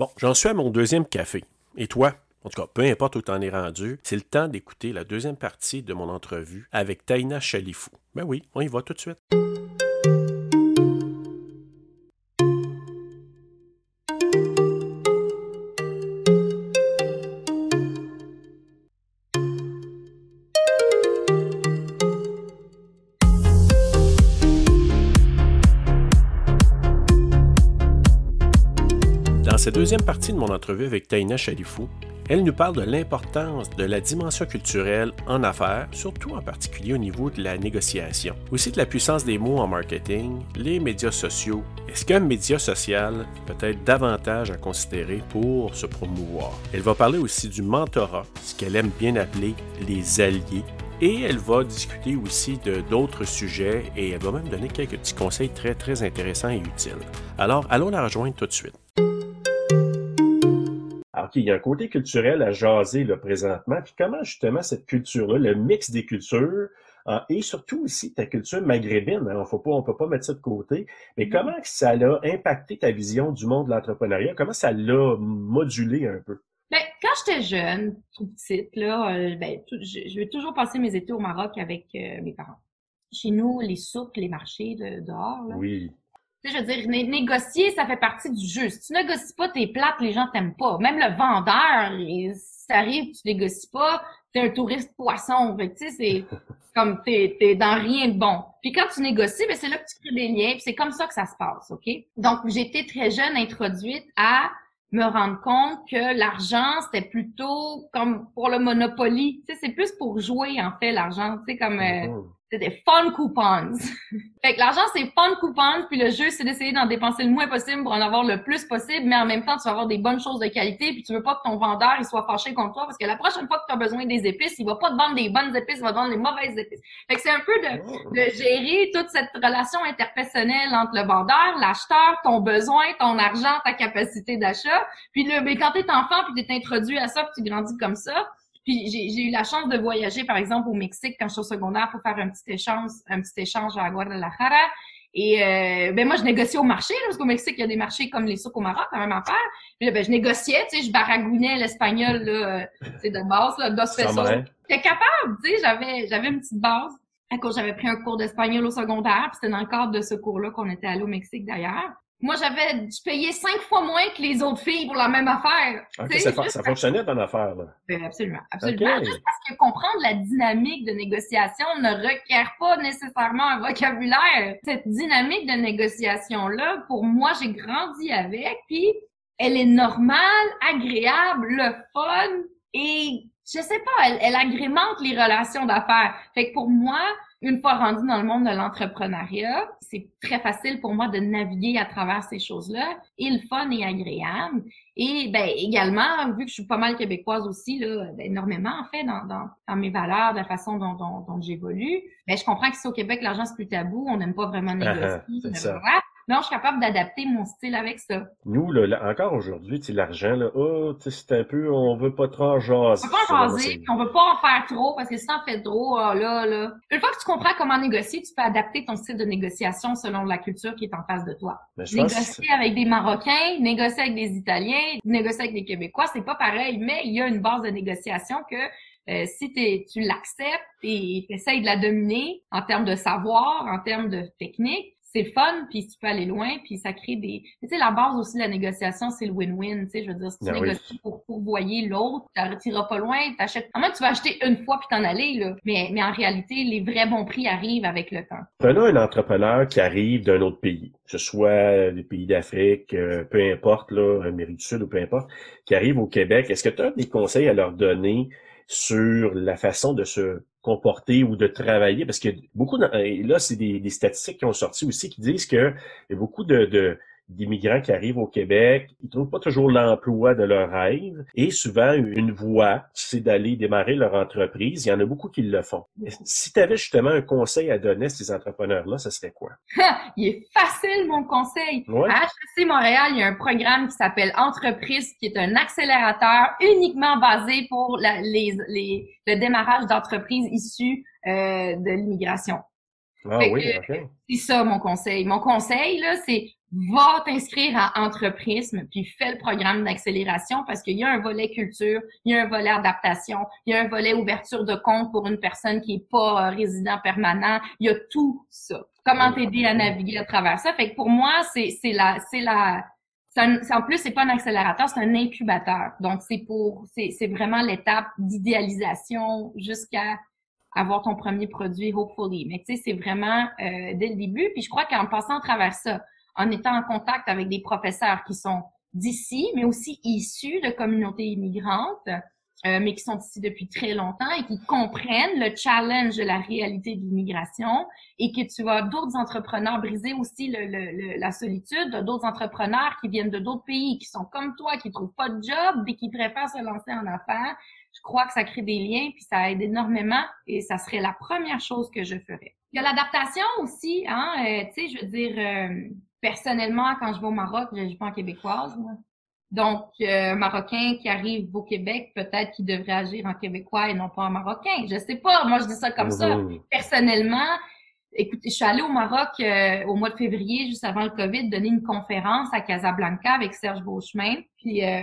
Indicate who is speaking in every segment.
Speaker 1: Bon, j'en suis à mon deuxième café. Et toi? En tout cas, peu importe où t'en es rendu, c'est le temps d'écouter la deuxième partie de mon entrevue avec Taina Chalifou. Ben oui, on y va tout de suite. Cette deuxième partie de mon entrevue avec Taina Chalifou, elle nous parle de l'importance de la dimension culturelle en affaires, surtout en particulier au niveau de la négociation. Aussi de la puissance des mots en marketing, les médias sociaux. Est-ce qu'un média social peut être davantage à considérer pour se promouvoir? Elle va parler aussi du mentorat, ce qu'elle aime bien appeler les alliés, et elle va discuter aussi de d'autres sujets et elle va même donner quelques petits conseils très très intéressants et utiles. Alors allons la rejoindre tout de suite. OK, il y a un côté culturel à jaser là, présentement. Puis comment justement cette culture-là, le mix des cultures, euh, et surtout aussi ta culture maghrébine, hein, faut pas, on peut pas mettre ça de côté, mais
Speaker 2: Mhm.
Speaker 1: comment ça a impacté ta vision du monde de l'entrepreneuriat? Comment ça l'a modulé un peu?
Speaker 2: Ben, quand j'étais jeune, tout petite, là, euh, ben, tout- je, je vais toujours passer mes étés au Maroc avec euh, mes parents. Chez nous, les souks, les marchés de, dehors, là.
Speaker 1: Oui.
Speaker 2: Tu sais, je veux dire, né- négocier, ça fait partie du jeu. Si tu négocies pas tes plates, les gens t'aiment pas. Même le vendeur, il- si ça arrive, tu négocies pas, t'es un touriste poisson. Fait tu sais, c'est comme t'es, t'es dans rien de bon. Puis quand tu négocies, ben, c'est là que tu crées des liens, puis c'est comme ça que ça se passe, OK? Donc, été très jeune introduite à me rendre compte que l'argent, c'était plutôt comme pour le Monopoly. Tu sais, c'est plus pour jouer, en fait, l'argent. Tu sais, comme... euh,
Speaker 1: Mhm.
Speaker 2: C'est des fun coupons. fait que l'argent, c'est fun coupons, puis le jeu, c'est d'essayer d'en dépenser le moins possible pour en avoir le plus possible, mais en même temps, tu vas avoir des bonnes choses de qualité, puis tu veux pas que ton vendeur, il soit fâché contre toi, parce que la prochaine fois que tu as besoin des épices, il va pas te vendre des bonnes épices, il va te vendre des mauvaises épices. Fait que c'est un peu de, de gérer toute cette relation interpersonnelle entre le vendeur, l'acheteur, ton besoin, ton argent, ta capacité d'achat. Puis là, ben, quand t'es enfant, puis t'es introduit à ça, puis tu grandis comme ça, puis j'ai eu la chance de voyager, par exemple, au Mexique quand je suis au secondaire pour faire un petit échange, un petit échange à Guadalajara. Et euh, ben moi, je négociais au marché, là, parce qu'au Mexique, il y a des marchés comme les souks au Maroc, la même affaire. Puis là, ben, je négociais, tu sais, je baragouinais l'espagnol, là, sais, de base, là, dos pesos. J'étais capable, tu sais, j'avais, j'avais une petite base. À cause, j'avais pris un cours d'espagnol au secondaire, puis c'était dans le cadre de ce cours-là qu'on était allé au Mexique d'ailleurs. Moi, j'avais, je payais cinq fois moins que les autres filles pour la même affaire.
Speaker 1: OK,
Speaker 2: Tu sais,
Speaker 1: ça, fa-
Speaker 2: juste
Speaker 1: ça fonctionnait ton affaire, là.
Speaker 2: ben, absolument, absolument. Juste parce que comprendre la dynamique de négociation ne requiert pas nécessairement un vocabulaire. Cette dynamique de négociation-là, pour moi, j'ai grandi avec, puis elle est normale, agréable, le fun, et je sais pas, elle, elle agrémente les relations d'affaires. Fait que pour moi, une fois rendu dans le monde de l'entrepreneuriat, c'est très facile pour moi de naviguer à travers ces choses-là, et le fun est agréable. Et ben également, vu que je suis pas mal québécoise aussi, là, ben, énormément en fait dans, dans, dans mes valeurs, de la façon dont, dont, dont j'évolue, ben je comprends qu'ici au Québec, l'argent c'est plus tabou, on n'aime pas vraiment
Speaker 1: Ah,
Speaker 2: négocier,
Speaker 1: c'est ça.
Speaker 2: Non, je suis capable d'adapter mon style avec ça.
Speaker 1: Nous, là, là, encore aujourd'hui, l'argent, là, oh, c'est un peu, on veut pas trop en jaser.
Speaker 2: On peut pas en jaser, puis on veut pas en faire trop, parce que si t'en fais trop, ah, là, là. Une fois que tu comprends comment négocier, tu peux adapter ton style de négociation selon la culture qui est en face de toi.
Speaker 1: Mais je pense
Speaker 2: Négocier avec des Marocains, négocier avec des Italiens, négocier avec des Québécois, c'est pas pareil, mais il y a une base de négociation que euh, si t'es- tu l'acceptes et tu essayes de la dominer en termes de savoir, en termes de technique, c'est le fun, puis tu peux aller loin, puis ça crée des... Tu sais, la base aussi de la négociation, c'est le win-win, tu sais, je veux dire, si tu
Speaker 1: oui.
Speaker 2: négocies pour pourvoyer l'autre, t'iras pas loin, t'achètes... À moins tu vas acheter une fois puis t'en aller, là. Mais, mais en réalité, les vrais bons prix arrivent avec le temps.
Speaker 1: Prenons un entrepreneur qui arrive d'un autre pays, que ce soit des pays d'Afrique, euh, peu importe, là, Amérique du Sud ou peu importe, qui arrive au Québec. Est-ce que tu as des conseils à leur donner sur la façon de se comporter ou de travailler? Parce que beaucoup, de- et là, c'est des, statistiques qui ont sorti aussi qui disent que beaucoup de- d'immigrants qui arrivent au Québec, ils trouvent pas toujours l'emploi de leur rêve et souvent une voie, c'est d'aller démarrer leur entreprise. Il y en a beaucoup qui le font. Si tu avais justement un conseil à donner à ces entrepreneurs-là, ce serait quoi?
Speaker 2: Il est facile, mon conseil.
Speaker 1: Ouais.
Speaker 2: À HEC Montréal, il y a un programme qui s'appelle Entreprise, qui est un accélérateur uniquement basé pour la- les, les- le démarrage d'entreprises issues euh, de l'immigration.
Speaker 1: Ah oui, ok.
Speaker 2: C'est ça mon conseil. Mon conseil, là, c'est va t'inscrire à Entreprisme, puis fais le programme d'accélération parce qu'il y a un volet culture, il y a un volet adaptation, il y a un volet ouverture de compte pour une personne qui est pas euh, résident permanent, il y a tout ça. Comment t'aider à naviguer à travers ça? Fait que pour moi, c'est c'est la c'est la en plus c'est pas un accélérateur, c'est un incubateur. Donc c'est pour c'est c'est vraiment l'étape d'idéalisation jusqu'à avoir ton premier produit hopefully. Mais tu sais c'est vraiment euh, dès le début. Puis je crois qu'en passant à travers ça, en étant en contact avec des professeurs qui sont d'ici, mais aussi issus de communautés immigrantes, euh, mais qui sont ici depuis très longtemps et qui comprennent le challenge de la réalité de l'immigration et que tu vas d'autres entrepreneurs briser aussi le, la solitude, d'autres entrepreneurs qui viennent de d'autres pays, qui sont comme toi, qui trouvent pas de job et qui préfèrent se lancer en affaires. Je crois que ça crée des liens puis ça aide énormément et ça serait la première chose que je ferais. Il y a l'adaptation aussi, hein, euh, tu sais, je veux dire, euh, personnellement, quand je vais au Maroc, je ne suis pas en québécoise. Moi. Donc, euh, Marocain qui arrive au Québec, peut-être qu'il devrait agir en québécois et non pas en marocain. Je sais pas. Moi, je dis ça comme ça. Mhm. Personnellement, écoutez, je suis allée au Maroc euh, au mois de février, juste avant le COVID, donner une conférence à Casablanca avec Serge Beauchemin. Puis, euh,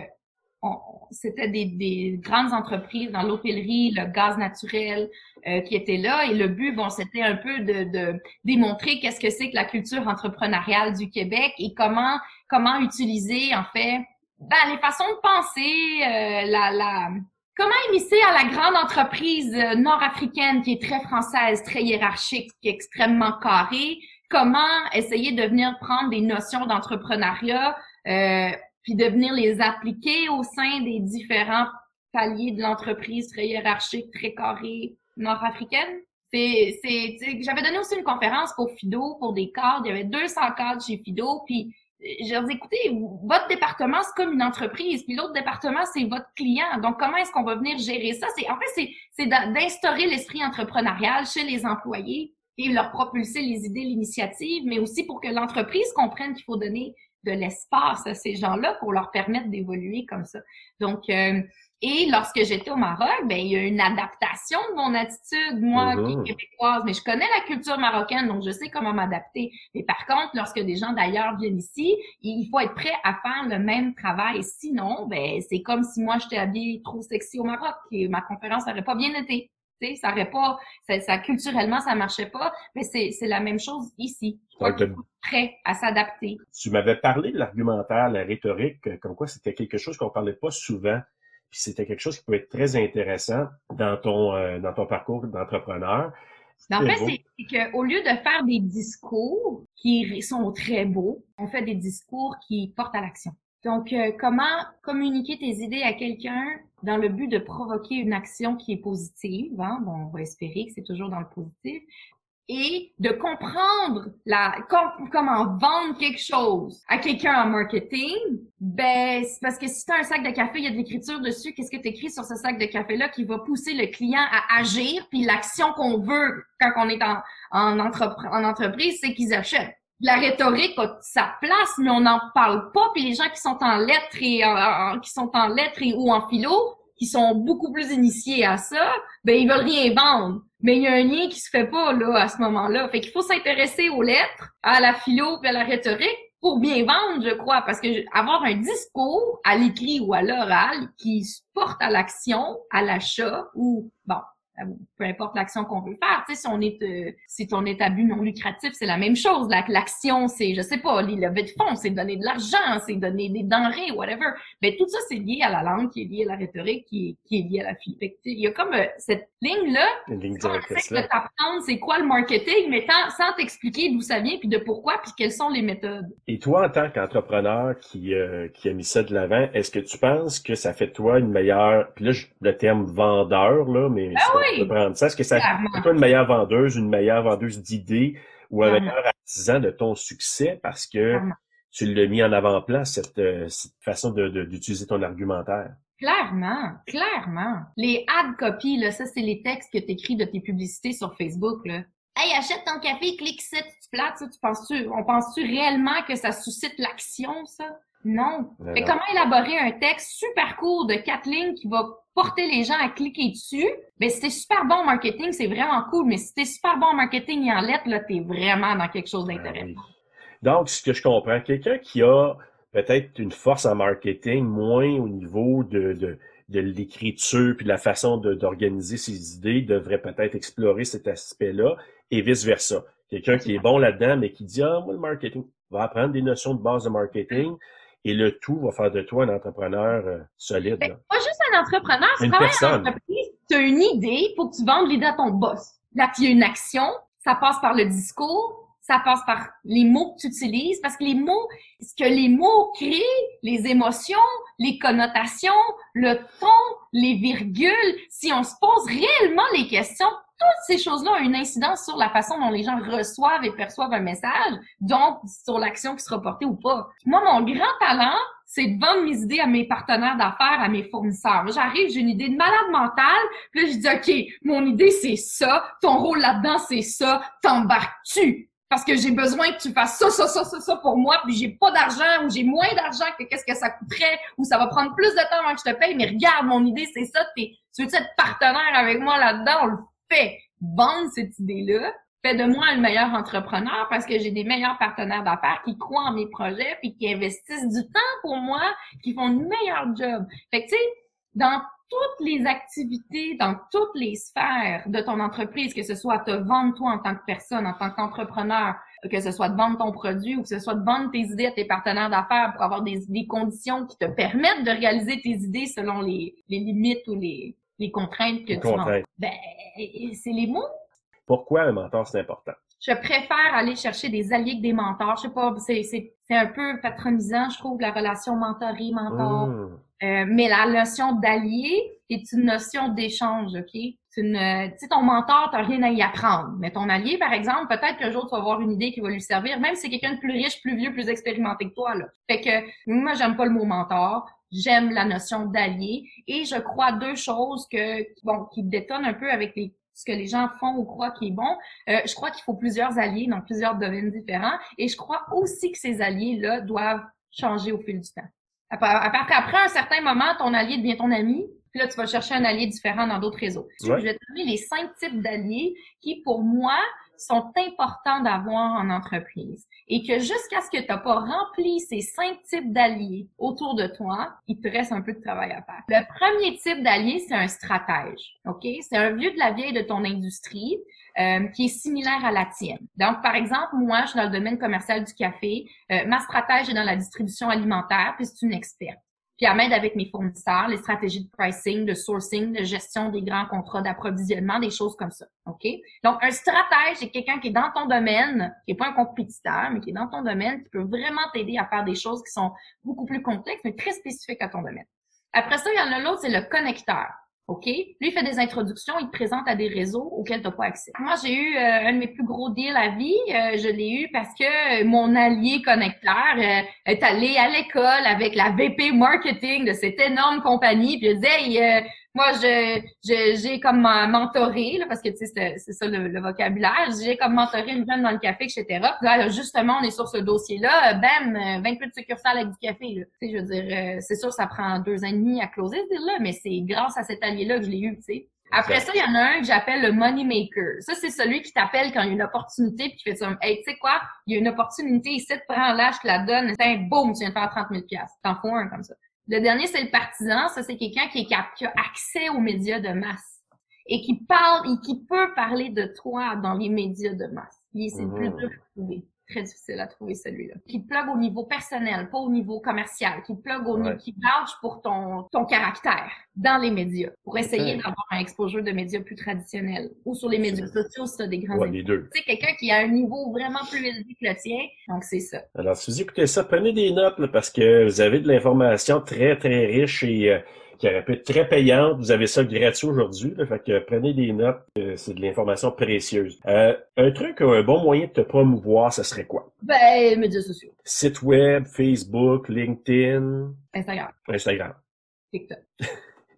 Speaker 2: c'était des, des, grandes entreprises dans l'hôtellerie, le gaz naturel euh, qui étaient là. Et le but, bon, c'était un peu de, de démontrer qu'est-ce que c'est que la culture entrepreneuriale du Québec et comment comment utiliser en fait ben, les façons de penser, euh, la, la comment émisser à la grande entreprise euh, nord-africaine qui est très française, très hiérarchique, qui est extrêmement carrée. Comment essayer de venir prendre des notions d'entrepreneuriat euh, puis de venir les appliquer au sein des différents paliers de l'entreprise très hiérarchique, très carré nord-africaine. C'est, c'est, j'avais donné aussi une conférence pour Fido, pour des cadres. Il y avait 200 cadres chez Fido, puis je leur dis, écoutez, votre département, c'est comme une entreprise, puis l'autre département, c'est votre client. Donc, comment est-ce qu'on va venir gérer ça? C'est, en fait, c'est, c'est d'instaurer l'esprit entrepreneurial chez les employés et leur propulser les idées, l'initiative, mais aussi pour que l'entreprise comprenne qu'il faut donner de l'espace à ces gens-là pour leur permettre d'évoluer comme ça. Donc, euh, et lorsque j'étais au Maroc, ben il y a une adaptation de mon attitude, moi qui est mhm. québécoise, mais je connais la culture marocaine, donc je sais comment m'adapter. Mais par contre, lorsque des gens d'ailleurs viennent ici, il faut être prêt à faire le même travail. Sinon, ben c'est comme si moi j'étais habillée trop sexy au Maroc et ma conférence n'aurait pas bien été. Tu sais, ça aurait pas, ça, culturellement ça marchait pas, mais c'est c'est la même chose ici. prêt à s'adapter.
Speaker 1: Tu m'avais parlé de l'argumentaire, la rhétorique, comme quoi c'était quelque chose qu'on parlait pas souvent puis c'était quelque chose qui peut être très intéressant dans ton, euh, dans ton parcours d'entrepreneur.
Speaker 2: En fait, c'est qu'au lieu de faire des discours qui sont très beaux, on fait des discours qui portent à l'action. Donc, euh, comment communiquer tes idées à quelqu'un dans le but de provoquer une action qui est positive, hein? bon, on va espérer que c'est toujours dans le positif, et de comprendre la comment vendre quelque chose à quelqu'un en marketing, ben c'est parce que si tu as un sac de café, il y a de l'écriture dessus, qu'est-ce que tu écris sur ce sac de café là qui va pousser le client à agir, puis l'action qu'on veut quand on est en entreprise, c'est qu'ils achètent. La rhétorique a sa place, mais on n'en parle pas. Puis les gens qui sont en lettres et qui sont en lettres et ou en philo, qui sont beaucoup plus initiés à ça, ben ils veulent rien vendre mais il y a un lien qui se fait pas là à ce moment-là. Fait qu'il faut s'intéresser aux lettres, à la philo et à la rhétorique pour bien vendre, je crois, parce que avoir un discours à l'écrit ou à l'oral qui porte à l'action, à l'achat ou bon, peu importe l'action qu'on veut faire. Tu sais, si on est, euh, si ton est à but non lucratif, c'est la même chose. L'action, c'est, je sais pas, les levées de fonds, c'est donner de l'argent, c'est donner des denrées, whatever. Mais tout ça, c'est lié à la langue, qui est lié à la rhétorique, qui est, qui est lié à la fille. il y a comme euh, cette ligne-là. Une ligne directrice là. c'est quoi le marketing, mais sans t'expliquer d'où ça vient, puis de pourquoi, puis quelles sont les méthodes.
Speaker 1: Et toi, en tant qu'entrepreneur qui, qui a mis ça de l'avant, est-ce que tu penses que ça fait de toi une meilleure, puis là, le terme vendeur, là, mais
Speaker 2: ah
Speaker 1: ça. Est-ce que ça fait toi une meilleure vendeuse, une meilleure vendeuse d'idées ou un meilleur artisan de ton succès parce que tu l'as mis en avant-plan, cette, euh, cette façon d'utiliser de, ton argumentaire?
Speaker 2: Clairement, clairement. Les ad copy, là, ça, c'est les textes que tu écris de tes publicités sur Facebook, là. Hey, achète ton café, clique ça, tu plates, ça, tu penses-tu, on pense-tu réellement que ça suscite l'action, ça? Non. Mais comment élaborer un texte super court de quatre lignes qui va porter les gens à cliquer dessus? Mais si t'es super bon en marketing, c'est vraiment cool. Mais si t'es super bon en marketing et en lettres, là, t'es vraiment dans quelque chose ben d'intéressant.
Speaker 1: Donc, ce que je comprends, quelqu'un qui a peut-être une force en marketing moins au niveau de, de, de l'écriture puis de la façon d'organiser ses idées devrait peut-être explorer cet aspect-là et vice-versa. Quelqu'un qui est bon là-dedans, mais qui dit, ah, moi, le marketing, va apprendre des notions de base de marketing et le tout va faire de toi un entrepreneur euh, solide.
Speaker 2: Ben, pas juste un entrepreneur, c'est quand même une entreprise. Tu as une idée, faut que tu vendes l'idée à ton boss. Là, il y a une action, ça passe par le discours, ça passe par les mots que tu utilises, parce que les mots, ce que les mots créent, les émotions, les connotations, le ton, les virgules, si on se pose réellement les questions, toutes ces choses-là ont une incidence sur la façon dont les gens reçoivent et perçoivent un message, donc sur l'action qui sera portée ou pas. Moi, mon grand talent, c'est de vendre mes idées à mes partenaires d'affaires, à mes fournisseurs. J'arrive, j'ai une idée de malade mentale, puis là, je dis, OK, mon idée, c'est ça, ton rôle là-dedans, c'est ça, t'embarques-tu? parce que j'ai besoin que tu fasses ça, ça, ça, ça, ça pour moi, puis j'ai pas d'argent ou j'ai moins d'argent que qu'est-ce que ça coûterait ou ça va prendre plus de temps avant que je te paye, mais regarde, mon idée, c'est ça, tu veux être partenaire avec moi là-dedans? Fait. Vendre cette idée-là fait de moi un meilleur entrepreneur parce que j'ai des meilleurs partenaires d'affaires qui croient en mes projets puis qui investissent du temps pour moi, qui font une meilleure job. Fait que, tu sais, dans toutes les activités, dans toutes les sphères de ton entreprise, que ce soit te vendre toi en tant que personne, en tant qu'entrepreneur, que ce soit de vendre ton produit ou que ce soit de vendre tes idées à tes partenaires d'affaires pour avoir des, conditions qui te permettent de réaliser tes idées selon les limites ou les, les contraintes que tu as. Ben, c'est les mots.
Speaker 1: Pourquoi un mentor, c'est important?
Speaker 2: Je préfère aller chercher des alliés que des mentors. Je sais pas, c'est un peu patronisant, je trouve, la relation mentoré-mentor. Mmh. Euh, mais la notion d'allié est une notion d'échange, OK? Une, tu sais, ton mentor, t'as rien à y apprendre. Mais ton allié, par exemple, peut-être qu'un jour, tu vas avoir une idée qui va lui servir, même si c'est quelqu'un de plus riche, plus vieux, plus expérimenté que toi, là. Fait que, moi, j'aime pas le mot mentor. J'aime la notion d'allié. Et je crois deux choses que, bon, qui détonnent un peu avec les ce que les gens font ou croient qui est bon. Euh, je crois qu'il faut plusieurs alliés dans plusieurs domaines différents. Et je crois aussi que ces alliés-là doivent changer au fil du temps. Après, après un certain moment, ton allié devient ton ami. Puis là, tu vas chercher un allié différent dans d'autres réseaux. Je vais te donner les cinq types d'alliés qui, pour moi, sont importants d'avoir en entreprise. Et que jusqu'à ce que tu n'as pas rempli ces cinq types d'alliés autour de toi, il te reste un peu de travail à faire. Le premier type d'allié, c'est un stratège. C'est un vieux de la vieille de ton industrie euh, qui est similaire à la tienne. Donc, par exemple, moi, je suis dans le domaine commercial du café. Euh, ma stratège est dans la distribution alimentaire, puis c'est une experte. Puis elle m'aide avec mes fournisseurs, les stratégies de pricing, de sourcing, de gestion des grands contrats d'approvisionnement, des choses comme ça. OK? Donc, un stratège, c'est quelqu'un qui est dans ton domaine, qui est pas un compétiteur, mais qui est dans ton domaine, qui peut vraiment t'aider à faire des choses qui sont beaucoup plus complexes, mais très spécifiques à ton domaine. Après ça, il y en a l'autre, c'est le connecteur. OK? Lui, il fait des introductions, il te présente à des réseaux auxquels tu n'as pas accès. Moi, j'ai eu euh, un de mes plus gros deals à vie. Euh, je l'ai eu parce que mon allié connecteur euh, est allé à l'école avec la VP marketing de cette énorme compagnie. Puis il disait, moi, je, j'ai comme mentoré, là, parce que tu sais, c'est ça le, vocabulaire, j'ai comme mentoré une jeune dans le café, etc. Puis là, justement, on est sur ce dossier-là, bam, 28 de succursales avec du café. Là. Tu sais, je veux dire, euh, c'est sûr, ça prend deux ans et demi à closer ce deal-là, mais c'est grâce à cet allié-là que je l'ai eu, tu sais. Après ça, il y en a un que j'appelle le money maker. Ça, c'est celui qui t'appelle quand il y a une opportunité puis qui fait ça. Hey, tu sais quoi? Il y a une opportunité ici, te prends là, je te la donne. C'est boum, tu viens de faire 30 000 T'en fous un comme ça. Le dernier, c'est le partisan. Ça, c'est quelqu'un qui, qui, a accès aux médias de masse et qui parle et qui peut parler de toi dans les médias de masse. C'est le plus mmh. dur à trouver très difficile à trouver celui-là. Qui te plug au niveau personnel, pas au niveau commercial, qui te plug au niveau, qui vouch pour ton, ton caractère dans les médias, pour essayer d'avoir un exposure de médias plus traditionnels ou sur les médias sociaux tu des grands
Speaker 1: ouais, les deux.
Speaker 2: Tu sais, quelqu'un qui a un niveau vraiment plus élevé que le tien, donc c'est ça.
Speaker 1: Alors, si vous écoutez ça, prenez des notes parce que vous avez de l'information très, très riche et euh, qui aurait pu être très payante. Vous avez ça gratuit aujourd'hui. Fait que prenez des notes. Euh, c'est de l'information précieuse. Euh, un truc, un bon moyen de te promouvoir, ce serait quoi?
Speaker 2: Ben, médias sociaux.
Speaker 1: Site web, Facebook, LinkedIn.
Speaker 2: Instagram.
Speaker 1: Instagram.
Speaker 2: TikTok.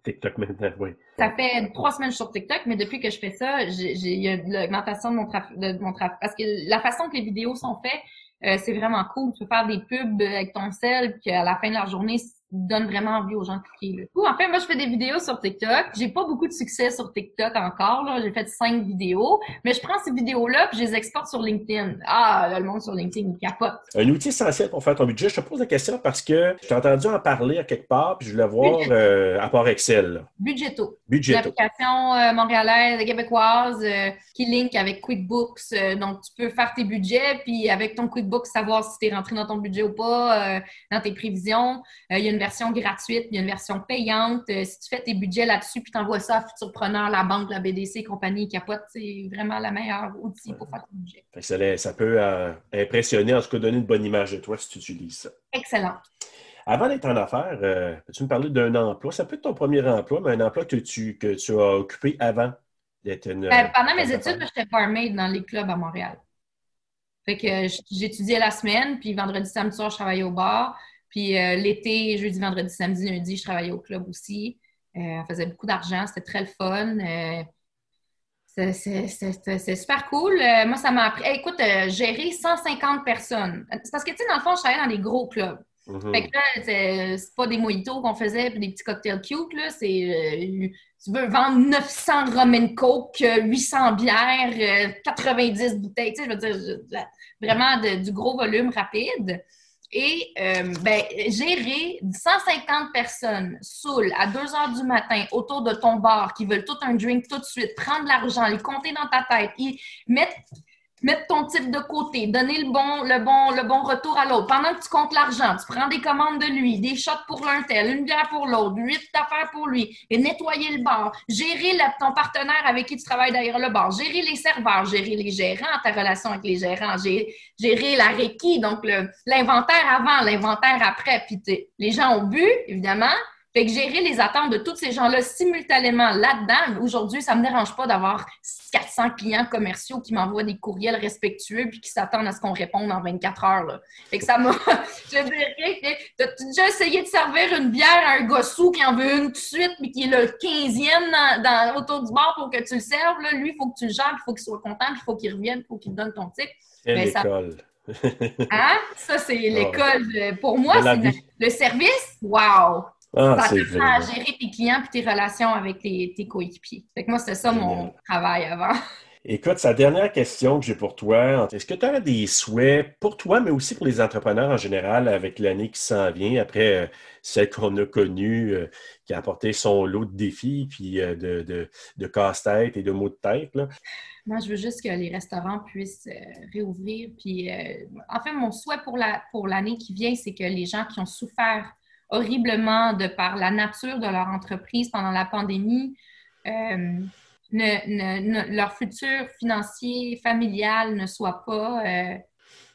Speaker 1: TikTok maintenant, oui.
Speaker 2: Ça fait trois semaines sur TikTok, mais depuis que je fais ça, j'ai eu l'augmentation de mon trafic, de mon trafic. Parce que la façon que les vidéos sont faites, euh, c'est vraiment cool. Tu peux faire des pubs avec ton sel, puis à la fin de la journée, donne vraiment envie aux gens de cliquer. Là. en fait, moi, je fais des vidéos sur TikTok. J'ai pas beaucoup de succès sur TikTok encore. Là. J'ai fait cinq vidéos, mais je prends ces vidéos-là puis je les exporte sur LinkedIn. Ah, là, le monde sur LinkedIn, il capote.
Speaker 1: Un outil essentiel pour faire ton budget. Je te pose la question parce que je t'ai entendu en parler à quelque part puis je voulais voir euh, à part Excel.
Speaker 2: Budgeto.
Speaker 1: Budgeto.
Speaker 2: L'application euh, montréalaise, québécoise euh, qui link avec QuickBooks. Donc, tu peux faire tes budgets puis avec ton QuickBooks, savoir si tu es rentré dans ton budget ou pas, dans tes prévisions. Il y a une version gratuite, il y a une version payante. Euh, si tu fais tes budgets là-dessus, puis tu envoies ça à Futurpreneur, la banque, la BDC, compagnie, Capote, c'est vraiment la meilleure outil pour faire tes budgets.
Speaker 1: ça, peut euh, impressionner, en tout cas donner une bonne image de toi si tu utilises ça.
Speaker 2: Excellent.
Speaker 1: Avant d'être en affaires, euh, peux-tu me parler d'un emploi? Ça peut être ton premier emploi, mais un emploi que tu, que tu as occupé avant d'être une.
Speaker 2: Pendant mes études, j'étais barmaid dans les clubs à Montréal. Fait que j'étudiais la semaine, puis vendredi, samedi soir, je travaillais au bar. Puis euh, l'été, jeudi, vendredi, samedi, lundi, je travaillais au club aussi. Euh, on faisait beaucoup d'argent, c'était très le fun. Euh, c'est super cool. moi, ça m'a appris. écoute, gérer 150 personnes. C'est parce que, tu sais, dans le fond, je travaillais dans des gros clubs. Mm-hmm. Fait que là, c'est pas des mojitos qu'on faisait, des petits cocktails cute, là. C'est. tu veux vendre 900 rum coke, 800 bières, 90 bouteilles, tu sais, je veux dire, vraiment du gros volume rapide. Et euh, ben, gérer 150 personnes saoules à 2 heures du matin autour de ton bar qui veulent tout un drink tout de suite, prendre l'argent, les compter dans ta tête, et mettre mettre ton type de côté, donner le bon, le bon, le bon retour à l'autre. Pendant que tu comptes l'argent, tu prends des commandes de lui, des shots pour l'un tel, une bière pour l'autre, huit affaires pour lui, et nettoyer le bar, gérer ton partenaire avec qui tu travailles derrière le bar, gérer les serveurs, gérer les gérants, ta relation avec les gérants, gérer, gérer la réquis, donc l'inventaire avant, l'inventaire après. Puis les gens ont bu, évidemment, fait que gérer les attentes de tous ces gens-là simultanément là-dedans, aujourd'hui, ça me dérange pas d'avoir 400 clients commerciaux qui m'envoient des courriels respectueux puis qui s'attendent à ce qu'on réponde en 24 heures. Là. Fait que ça m'a... je dirais, t'as déjà essayé de servir une bière à un gossou qui en veut une tout de suite mais qui est le 15e dans, autour du bar pour que tu le serves. Là? Lui, il faut que tu le gères, il faut qu'il soit content, il faut qu'il revienne, il faut qu'il te donne ton.
Speaker 1: C'est ben, l'école.
Speaker 2: hein? Ça, c'est ah. l'école. Pour moi, c'est le service? Wow! Ah, à gérer tes clients et tes relations avec tes, coéquipiers. Fait que moi, c'était ça mon travail avant.
Speaker 1: Écoute, sa dernière question que j'ai pour toi, est-ce que tu as des souhaits pour toi, mais aussi pour les entrepreneurs en général avec l'année qui s'en vient, après euh, celle qu'on a connue, euh, qui a apporté son lot de défis, puis euh, de, de, casse-tête et de maux de tête?
Speaker 2: Moi, je veux juste que les restaurants puissent réouvrir. Puis, en fait, mon souhait pour l'année pour qui vient, c'est que les gens qui ont souffert horriblement de par la nature de leur entreprise pendant la pandémie. Euh, leur futur financier, familial ne soit pas euh,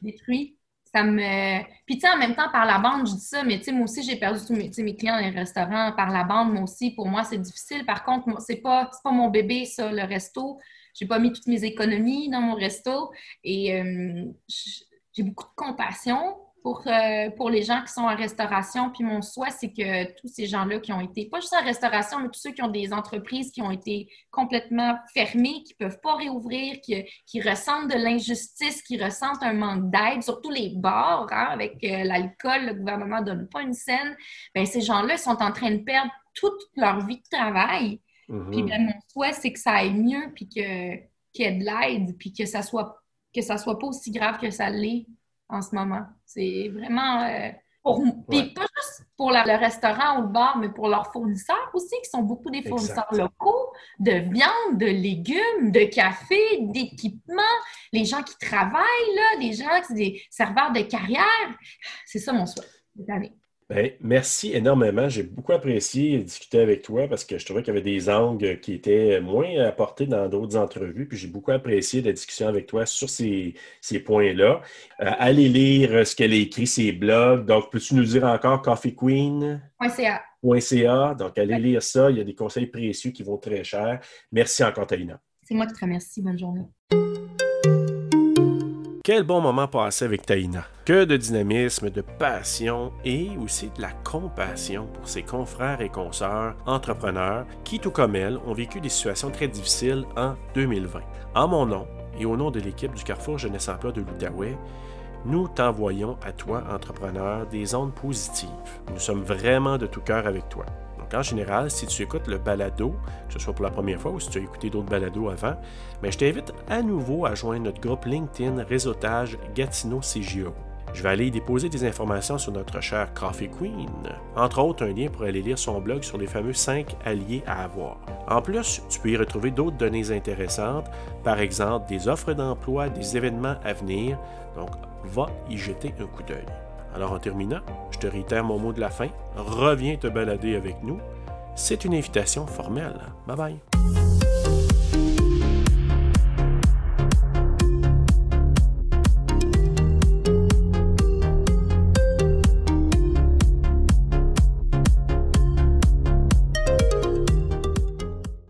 Speaker 2: détruit. Ça me... Puis, tu sais, en même temps, par la bande, je dis ça, mais tu sais, moi aussi, j'ai perdu tous mes, mes, clients dans les restaurants par la bande. Moi aussi, pour moi, c'est difficile. Par contre, c'est pas, pas mon bébé, ça, le resto. J'ai pas mis toutes mes économies dans mon resto. Et euh, j'ai beaucoup de compassion pour, euh, pour les gens qui sont en restauration. Puis mon souhait, c'est que tous ces gens-là qui ont été, pas juste en restauration, mais tous ceux qui ont des entreprises qui ont été complètement fermées, qui ne peuvent pas réouvrir, qui, qui ressentent de l'injustice, qui ressentent un manque d'aide, surtout les bars, hein, avec euh, l'alcool, le gouvernement ne donne pas une scène, bien, ces gens-là sont en train de perdre toute leur vie de travail. Mm-hmm. Puis ben, mon souhait, c'est que ça aille mieux, puis qu'il y ait de l'aide, puis que ça soit que ça soit pas aussi grave que ça l'est en ce moment. C'est vraiment euh, pour pas juste pour le restaurant ou le bar, mais pour leurs fournisseurs aussi, qui sont beaucoup des fournisseurs locaux de viande, de légumes, de café, d'équipements, les gens qui travaillent là, des gens qui sont des serveurs de carrière. C'est ça mon souhait cette année.
Speaker 1: Ben, merci énormément. J'ai beaucoup apprécié discuter avec toi parce que je trouvais qu'il y avait des angles qui étaient moins apportés dans d'autres entrevues. Puis j'ai beaucoup apprécié la discussion avec toi sur ces, points-là. Euh, allez lire ce qu'elle a écrit, ses blogs. Donc, peux-tu nous dire encore coffeequeen.ca? Donc, allez lire ça. Il y a des conseils précieux qui vont très cher. Merci encore, Talina.
Speaker 2: C'est moi qui te remercie. Bonne journée.
Speaker 1: Quel bon moment passé avec Taïna. Que de dynamisme, de passion et aussi de la compassion pour ses confrères et consoeurs entrepreneurs qui, tout comme elle, ont vécu des situations très difficiles en 2020. En mon nom et au nom de l'équipe du Carrefour Jeunesse Emploi de l'Outaouais, nous t'envoyons à toi, entrepreneur, des ondes positives. Nous sommes vraiment de tout cœur avec toi. Donc, en général, si tu écoutes le balado, que ce soit pour la première fois ou si tu as écouté d'autres balados avant, mais je t'invite à nouveau à joindre notre groupe LinkedIn Réseautage Gatineau CGO. Je vais aller y déposer des informations sur notre chère Coffee Queen, entre autres un lien pour aller lire son blog sur les fameux 5 alliés à avoir. En plus, tu peux y retrouver d'autres données intéressantes, par exemple des offres d'emploi, des événements à venir, donc va y jeter un coup d'œil. Alors en terminant, je te réitère mon mot de la fin, reviens te balader avec nous. C'est une invitation formelle. Bye bye.